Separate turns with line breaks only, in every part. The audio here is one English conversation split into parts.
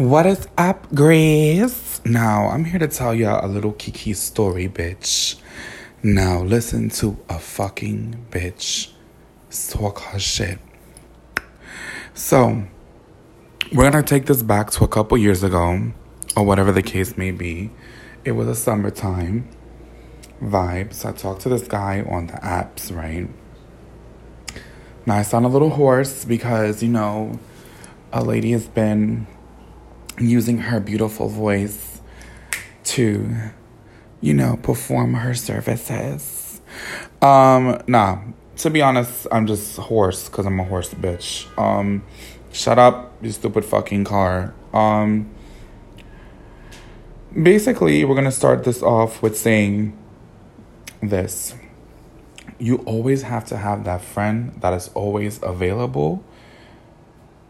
What is up, Grace? Now, I'm here to tell y'all a little Kiki story, bitch. Now, listen to a fucking bitch talk her shit. So, we're gonna take this back to a couple years ago, or whatever the case may be. It was a summertime vibe. So, I talked to this guy on the apps, right? Now, I sound a little hoarse because, you know, a lady has been using her beautiful voice to, you know, perform her services. Um, nah, to be honest, I'm just hoarse because I'm a horse bitch. Um, shut up, you stupid fucking car. Um, basically, we're gonna start this off with saying this. You always have to have that friend that is always available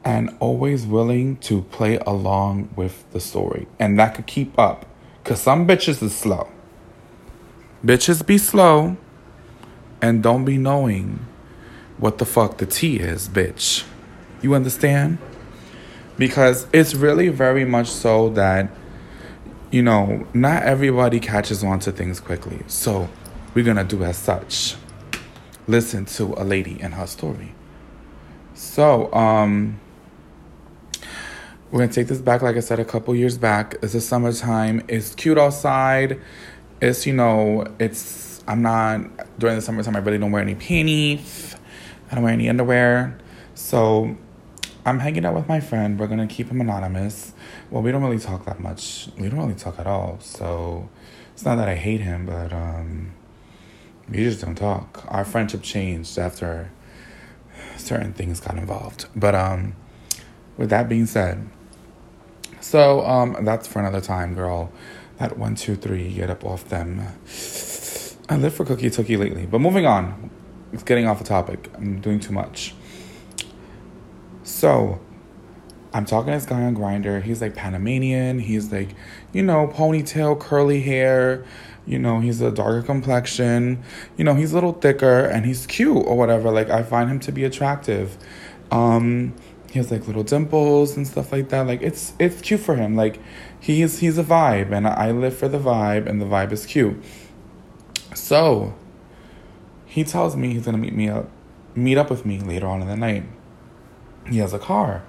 and always willing to play along with the story. And that could keep up. Cause some bitches is slow. Bitches be slow and don't be knowing what the fuck the tea is, bitch. You understand? Because it's really very much so that, you know, not everybody catches on to things quickly. So we're gonna do as such. Listen to a lady and her story. So, um, we're gonna take this back, like I said, a couple years back. It's the summertime. It's cute outside. It's you know, it's I'm not during the summertime. I really don't wear any panties. I don't wear any underwear. So I'm hanging out with my friend. We're gonna keep him anonymous. Well, we don't really talk that much. We don't really talk at all. So it's not that I hate him, but um, we just don't talk. Our friendship changed after certain things got involved. But um, with that being said. So um, that's for another time, girl. That one, two, three, get up off them. I live for cookie tookie lately. But moving on, it's getting off the topic. I'm doing too much. So, I'm talking to this guy on Grindr. He's like Panamanian. He's like, you know, ponytail, curly hair. You know, he's a darker complexion. You know, he's a little thicker and he's cute or whatever. Like, I find him to be attractive. Um, he has like little dimples and stuff like that. Like it's it's cute for him. Like he's he's a vibe, and I live for the vibe, and the vibe is cute. So he tells me he's gonna meet me up, meet up with me later on in the night. He has a car,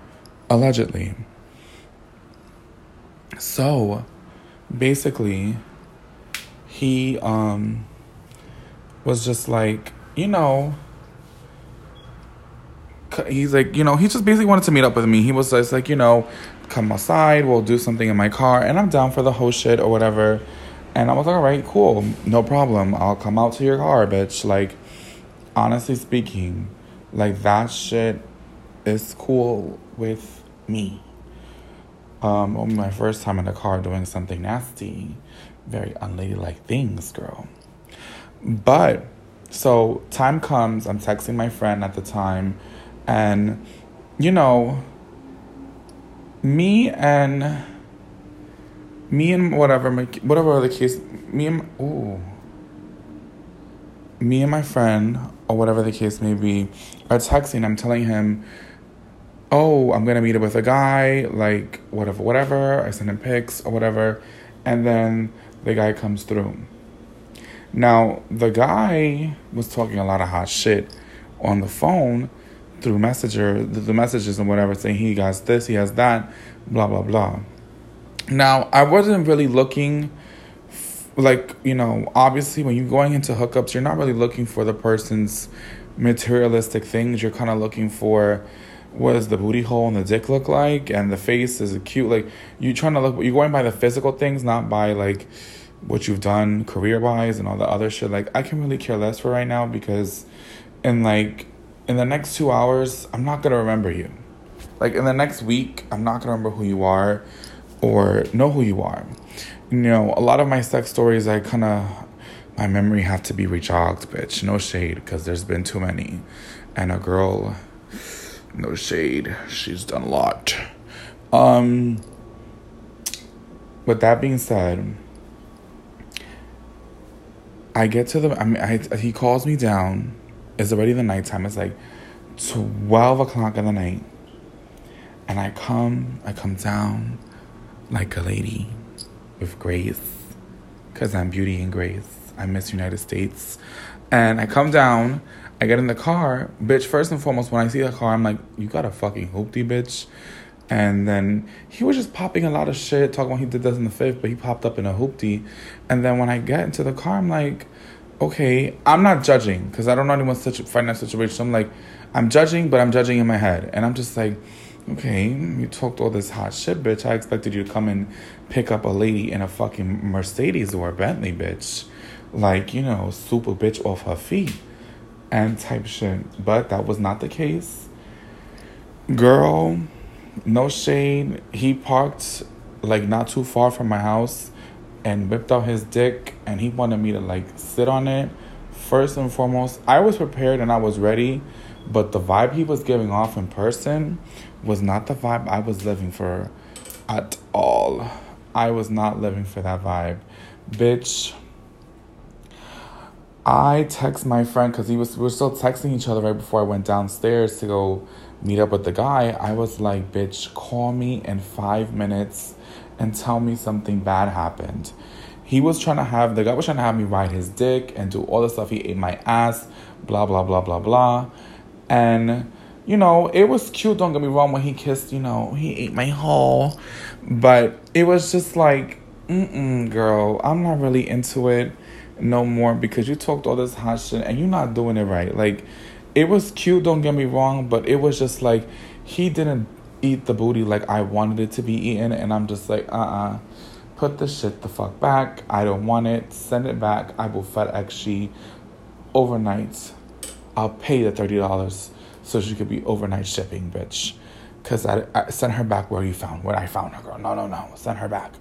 allegedly. So basically, he um was just like you know he's like, you know, he just basically wanted to meet up with me. He was just like, you know, come outside, we'll do something in my car, and I'm down for the whole shit or whatever. And I was like, all right, cool, no problem. I'll come out to your car, bitch. Like, honestly speaking, like that shit is cool with me. Um, my first time in the car doing something nasty, very unladylike things, girl. But so time comes, I'm texting my friend at the time and, you know, me and me and whatever my whatever the case, me and ooh, me and my friend or whatever the case may be are texting. I'm telling him, oh, I'm gonna meet up with a guy, like whatever, whatever. I send him pics or whatever, and then the guy comes through. Now the guy was talking a lot of hot shit on the phone through messenger the, messages and whatever saying he has this he has that blah blah blah. Now i wasn't really looking like you know obviously when you're going into hookups you're not really looking for the person's materialistic things. You're kind of looking for what does the booty hole and the dick look like? And the face is cute? Like you're trying to look you're going by the physical things not by like what you've done career wise and all the other shit. Like i can really care less for right now because and like in the next two hours, I'm not gonna remember you. Like in the next week, I'm not gonna remember who you are or know who you are. You know, a lot of my sex stories, I kind of, my memory have to be rejogged, bitch. No shade, because there's been too many. And a girl, no shade, she's done a lot. Um, with that being said, I get to the, I mean, I, he calls me down it's already the nighttime. It's like 12 o'clock in the night. And I come, I come down, like a lady with grace because I'm beauty and grace. I miss United States. And I come down, I get in the car. Bitch, first and foremost, when I see the car, I'm like, you got a fucking hoopty, bitch. And then he was just popping a lot of shit, talking about he did this in the fifth, but he popped up in a hoopty. And then when I get into the car, I'm like, okay, I'm not judging because I don't know anyone's such financial situation. I'm like, I'm judging, but I'm judging in my head. And I'm just like, okay, mm, you talked all this hot shit, bitch. I expected you to come and pick up a lady in a fucking Mercedes or a Bentley, bitch. Like, you know, super bitch off her feet and type shit. But that was not the case. Girl, no shade. He parked like not too far from my house and whipped out his dick and he wanted me to like sit on it. First and foremost, I was prepared and I was ready, but the vibe he was giving off in person was not the vibe I was living for at all. I was not living for that vibe. Bitch. I text my friend because he was we were still texting each other right before I went downstairs to go meet up with the guy. I was like, bitch, call me in five minutes and tell me something bad happened. He was trying to have the guy was trying to have me ride his dick and do all the stuff. He ate my ass, blah blah blah blah blah. And you know, it was cute, don't get me wrong, when he kissed, you know, he ate my hole. But it was just like, mm-mm, girl, I'm not really into it no more because you talked all this hot shit and you're not doing it right. Like, it was cute, don't get me wrong, but it was just like, he didn't eat the booty like I wanted it to be eaten. And I'm just like, uh-uh, put the shit the fuck back. I don't want it. Send it back. I will FedEx she overnight. I'll pay the $30 so she could be overnight shipping, bitch. Cause I, I sent her back where you found where I found her, girl. No, no, no, send her back.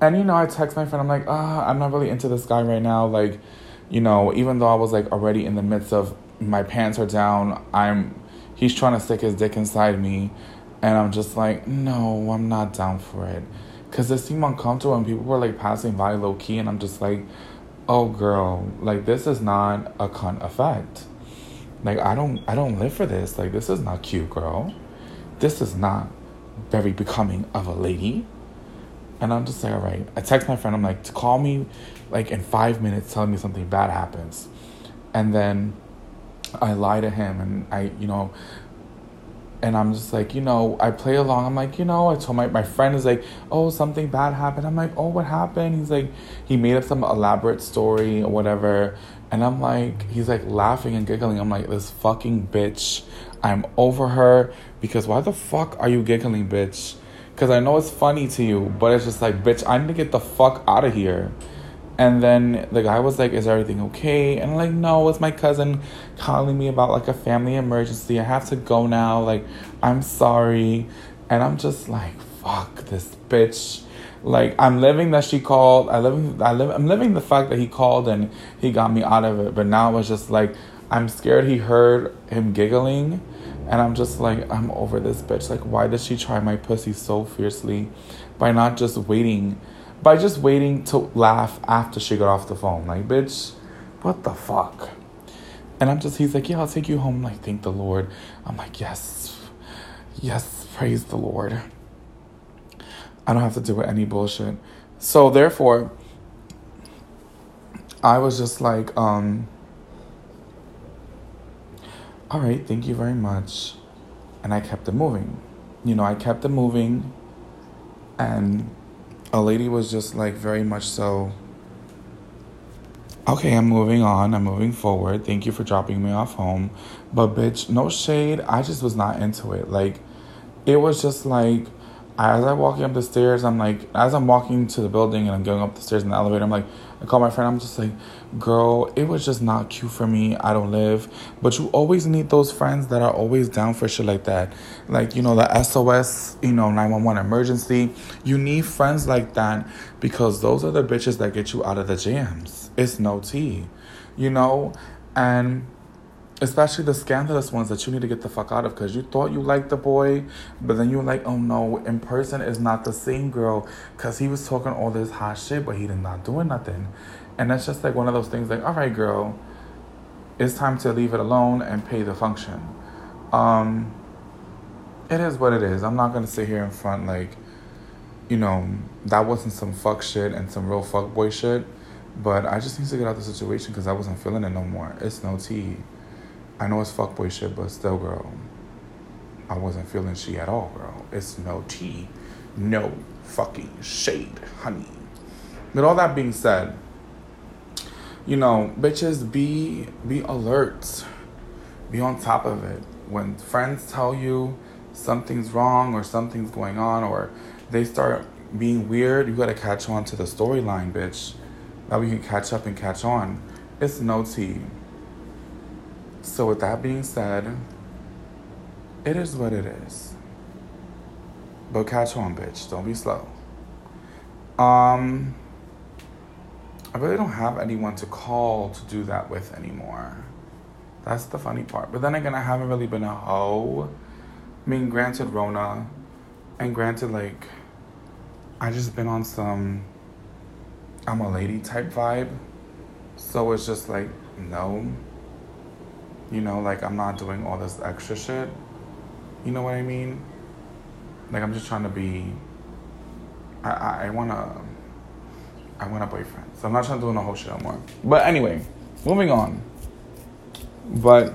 And you know, I text my friend. I'm like, ah, I'm not really into this guy right now. Like, you know, even though I was like already in the midst of my pants are down, I'm he's trying to stick his dick inside me, and I'm just like, no, I'm not down for it. Cause it seemed uncomfortable and people were like passing by low key, and I'm just like, oh girl, like this is not a cunt effect. Like I don't I don't live for this. Like this is not cute, girl. This is not very becoming of a lady. And I'm just like, all right. I text my friend, I'm like, to call me like in five minutes telling me something bad happens. And then I lie to him and I, you know, and I'm just like, you know, I play along. I'm like, you know, I told my my friend is like, oh, something bad happened. I'm like, oh, what happened? He's like, he made up some elaborate story or whatever. And I'm like, he's like laughing and giggling. I'm like, this fucking bitch. I'm over her because why the fuck are you giggling, bitch? Because I know it's funny to you, but it's just like, bitch, I need to get the fuck out of here. And then the guy was like, Is everything okay? And I'm like, No, it's my cousin calling me about like a family emergency. I have to go now. Like, I'm sorry. And I'm just like, Fuck this bitch. Like I'm living that she called. I live. I live. I'm living the fact that he called and he got me out of it. But now it's just like I'm scared he heard him giggling, and I'm just like I'm over this bitch. Like why did she try my pussy so fiercely, by not just waiting, by just waiting to laugh after she got off the phone. Like bitch, what the fuck? And I'm just he's like yeah I'll take you home. I'm like thank the Lord. I'm like yes, yes praise the Lord. I don't have to do with any bullshit. So therefore, I was just like, um, all right, thank you very much. And I kept it moving. You know, I kept it moving. And a lady was just like, very much so, okay, I'm moving on. I'm moving forward. Thank you for dropping me off home. But bitch, no shade. I just was not into it. Like, it was just like, as I'm walking up the stairs, I'm like, as I'm walking to the building and I'm going up the stairs in the elevator, I'm like, I call my friend, I'm just like, girl, it was just not cute for me. I don't live. But you always need those friends that are always down for shit like that. Like, you know, the SOS, you know, 911 emergency. You need friends like that because those are the bitches that get you out of the jams. It's no tea, you know? And especially the scandalous ones that you need to get the fuck out of because you thought you liked the boy, but then you're like, oh no, in person is not the same girl because he was talking all this hot shit, but he did not doing nothing. And that's just like one of those things like, all right, girl, it's time to leave it alone and pay the function. Um, it is what it is. I'm not gonna sit here in front like you know, that wasn't some fuck shit and some real fuck boy shit. But I just need to get out of the situation because I wasn't feeling it no more. It's no tea. I know it's fuck boy shit, but still, girl, I wasn't feeling she at all, girl. It's no tea, no fucking shade, honey. With all that being said, you know, bitches, be be alert, be on top of it. When friends tell you something's wrong or something's going on or they start being weird, you gotta catch on to the storyline, bitch. That we can catch up and catch on. It's no tea. So with that being said, it is what it is. But catch on, bitch. Don't be slow. Um I really don't have anyone to call to do that with anymore. That's the funny part. But then again, I haven't really been a hoe. I mean, granted, Rona, and granted, like, I just been on some I'm a lady type vibe. So it's just like, no. You know, like, I'm not doing all this extra shit. You know what I mean? Like, I'm just trying to be. I, I, I wanna. I want a boyfriend. So I'm not trying to do no whole shit no more. But anyway, moving on. But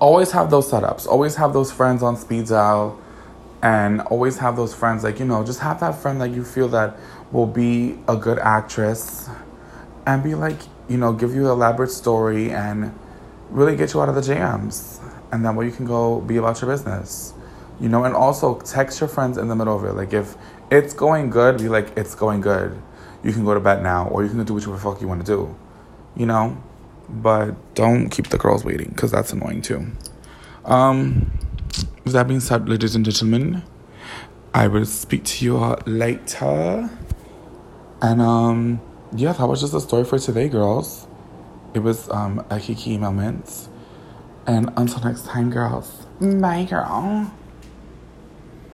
always have those setups. Always have those friends on speed dial. And always have those friends, like, you know, just have that friend that you feel that will be a good actress and be like, you know, give you an elaborate story and really get you out of the jams. And then way you can go be about your business. You know, and also text your friends in the middle of it. Like, if it's going good, be like, it's going good you can go to bed now or you can do whatever fuck you want to do, you know? But don't keep the girls waiting because that's annoying too. Um, with that being said, ladies and gentlemen, I will speak to you later. And um, yeah, that was just the story for today, girls. It was um, a kiki moment. And until next time, girls. Bye, girl.